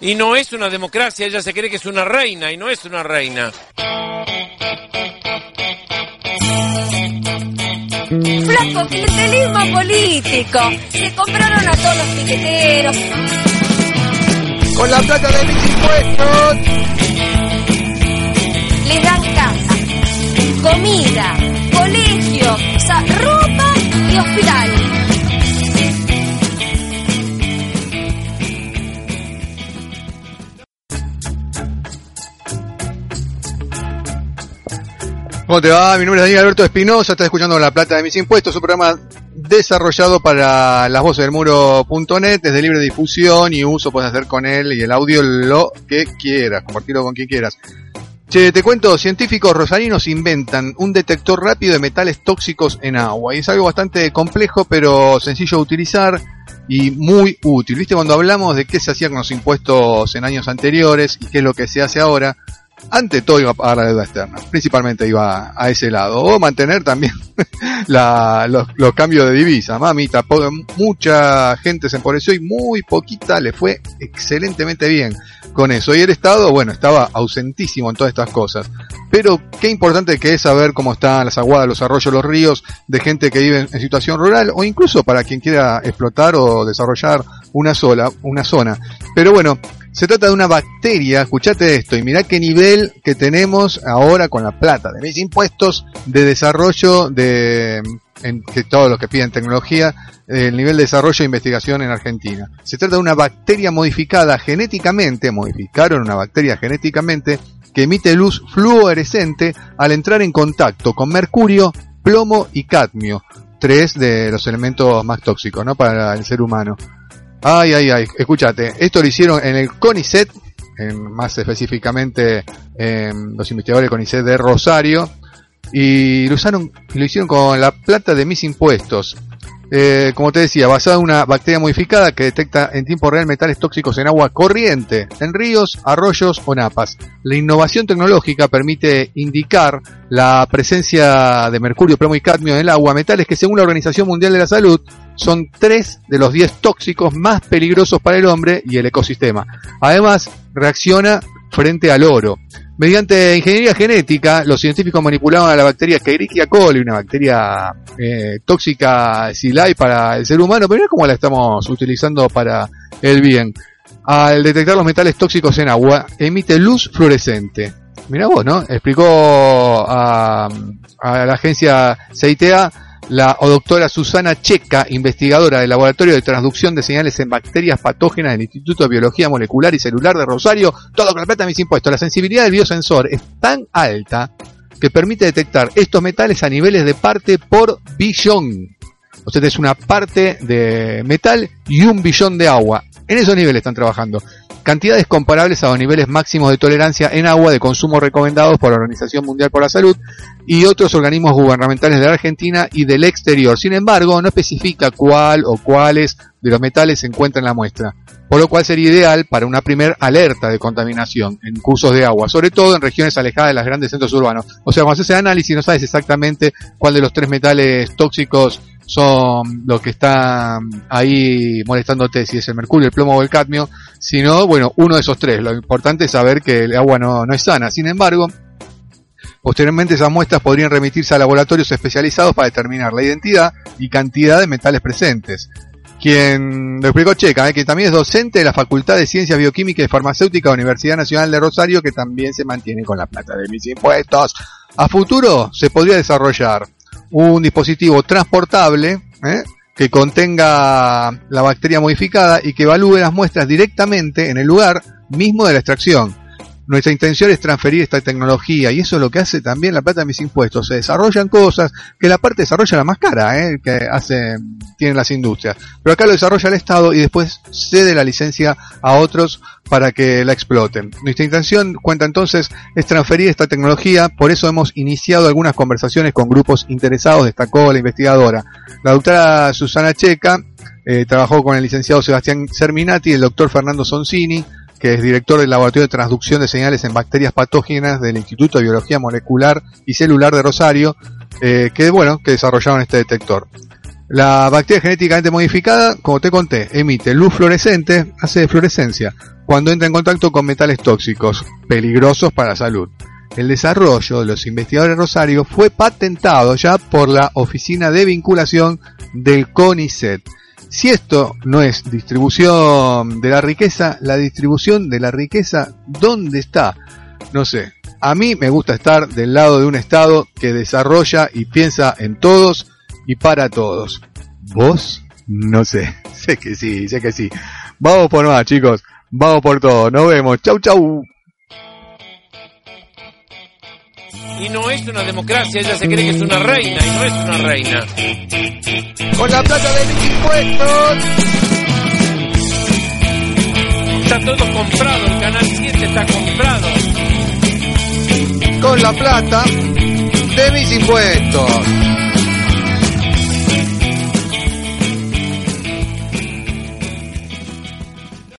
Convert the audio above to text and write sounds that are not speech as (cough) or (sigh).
Y no es una democracia, ella se cree que es una reina y no es una reina. Flaco, clientelismo político. Se compraron a todos los piqueteros. Con la plata de mis impuestos. Les dan casa, comida, colegio, o sea, ropa y hospital. ¿Cómo te va? Mi nombre es Daniel Alberto Espinosa, estás escuchando La Plata de Mis Impuestos, un programa desarrollado para las voces del muro.net, es de libre difusión y uso, puedes hacer con él y el audio lo que quieras, compartirlo con quien quieras. Che, te cuento, científicos rosarinos inventan un detector rápido de metales tóxicos en agua. Y es algo bastante complejo, pero sencillo de utilizar y muy útil. ¿Viste? Cuando hablamos de qué se hacía con los impuestos en años anteriores y qué es lo que se hace ahora, ante todo iba a pagar la deuda externa, principalmente iba a ese lado, o mantener también (laughs) los, cambios de divisa, mamita, mucha gente se empobreció y muy poquita le fue excelentemente bien con eso, y el Estado, bueno, estaba ausentísimo en todas estas cosas, pero qué importante que es saber cómo están las aguadas, los arroyos, los ríos, de gente que vive en situación rural, o incluso para quien quiera explotar o desarrollar una sola, una zona, pero bueno, se trata de una bacteria, escuchate esto, y mirá qué nivel que tenemos ahora con la plata de mis impuestos de desarrollo de en que todos los que piden tecnología, el nivel de desarrollo e investigación en Argentina. Se trata de una bacteria modificada genéticamente, modificaron una bacteria genéticamente que emite luz fluorescente al entrar en contacto con mercurio, plomo y cadmio, tres de los elementos más tóxicos, ¿no? Para el ser humano. Ay, ay, ay, escúchate, esto lo hicieron en el CONICET, en, más específicamente en los investigadores CONICET de Rosario, y lo usaron, lo hicieron con la plata de mis impuestos. Eh, como te decía, basada en una bacteria modificada que detecta en tiempo real metales tóxicos en agua corriente, en ríos, arroyos o napas. La innovación tecnológica permite indicar la presencia de mercurio, plomo y cadmio en el agua, metales que según la Organización Mundial de la Salud son tres de los diez tóxicos más peligrosos para el hombre y el ecosistema. Además, reacciona frente al oro. Mediante ingeniería genética, los científicos manipulaban a la bacteria Escherichia coli, una bacteria eh, tóxica SILAI para el ser humano, pero es como la estamos utilizando para el bien. Al detectar los metales tóxicos en agua, emite luz fluorescente. Mira vos, ¿no? Explicó a, a la agencia CITA la doctora Susana Checa, investigadora del Laboratorio de Transducción de Señales en Bacterias Patógenas del Instituto de Biología Molecular y Celular de Rosario, todo con la plata mis impuestos. La sensibilidad del biosensor es tan alta que permite detectar estos metales a niveles de parte por billón. O sea, es una parte de metal y un billón de agua. En esos niveles están trabajando cantidades comparables a los niveles máximos de tolerancia en agua de consumo recomendados por la Organización Mundial por la Salud y otros organismos gubernamentales de la Argentina y del exterior. Sin embargo, no especifica cuál o cuáles de los metales se encuentran en la muestra, por lo cual sería ideal para una primer alerta de contaminación en cursos de agua, sobre todo en regiones alejadas de los grandes centros urbanos. O sea, cuando se hace análisis no sabes exactamente cuál de los tres metales tóxicos son los que están ahí molestándote, si es el mercurio, el plomo o el cadmio, sino, bueno, uno de esos tres. Lo importante es saber que el agua no, no es sana. Sin embargo, Posteriormente esas muestras podrían remitirse a laboratorios especializados para determinar la identidad y cantidad de metales presentes. Quien lo explicó Checa, ¿eh? que también es docente de la Facultad de Ciencias Bioquímicas y Farmacéutica de la Universidad Nacional de Rosario, que también se mantiene con la plata de mis impuestos. A futuro se podría desarrollar un dispositivo transportable ¿eh? que contenga la bacteria modificada y que evalúe las muestras directamente en el lugar mismo de la extracción nuestra intención es transferir esta tecnología y eso es lo que hace también la plata de mis impuestos. Se desarrollan cosas que la parte desarrolla la más cara, ¿eh? que hacen, tienen las industrias. Pero acá lo desarrolla el Estado y después cede la licencia a otros para que la exploten. Nuestra intención, cuenta entonces, es transferir esta tecnología, por eso hemos iniciado algunas conversaciones con grupos interesados, destacó la investigadora. La doctora Susana Checa eh, trabajó con el licenciado Sebastián Serminati y el doctor Fernando Sonsini, que es director del Laboratorio de Transducción de Señales en Bacterias Patógenas del Instituto de Biología Molecular y Celular de Rosario, eh, que bueno, que desarrollaron este detector. La bacteria genéticamente modificada, como te conté, emite luz fluorescente, hace fluorescencia, cuando entra en contacto con metales tóxicos, peligrosos para la salud. El desarrollo de los investigadores de Rosario fue patentado ya por la Oficina de Vinculación del CONICET. Si esto no es distribución de la riqueza, la distribución de la riqueza, ¿dónde está? No sé. A mí me gusta estar del lado de un Estado que desarrolla y piensa en todos y para todos. ¿Vos? No sé. (laughs) Sé que sí, sé que sí. Vamos por más, chicos. Vamos por todo. Nos vemos. Chau, chau. Y no es una democracia, ella se cree que es una reina y no es una reina. Con la plata de mis impuestos. Está todo comprado, el canal 7 está comprado. Con la plata de mis impuestos.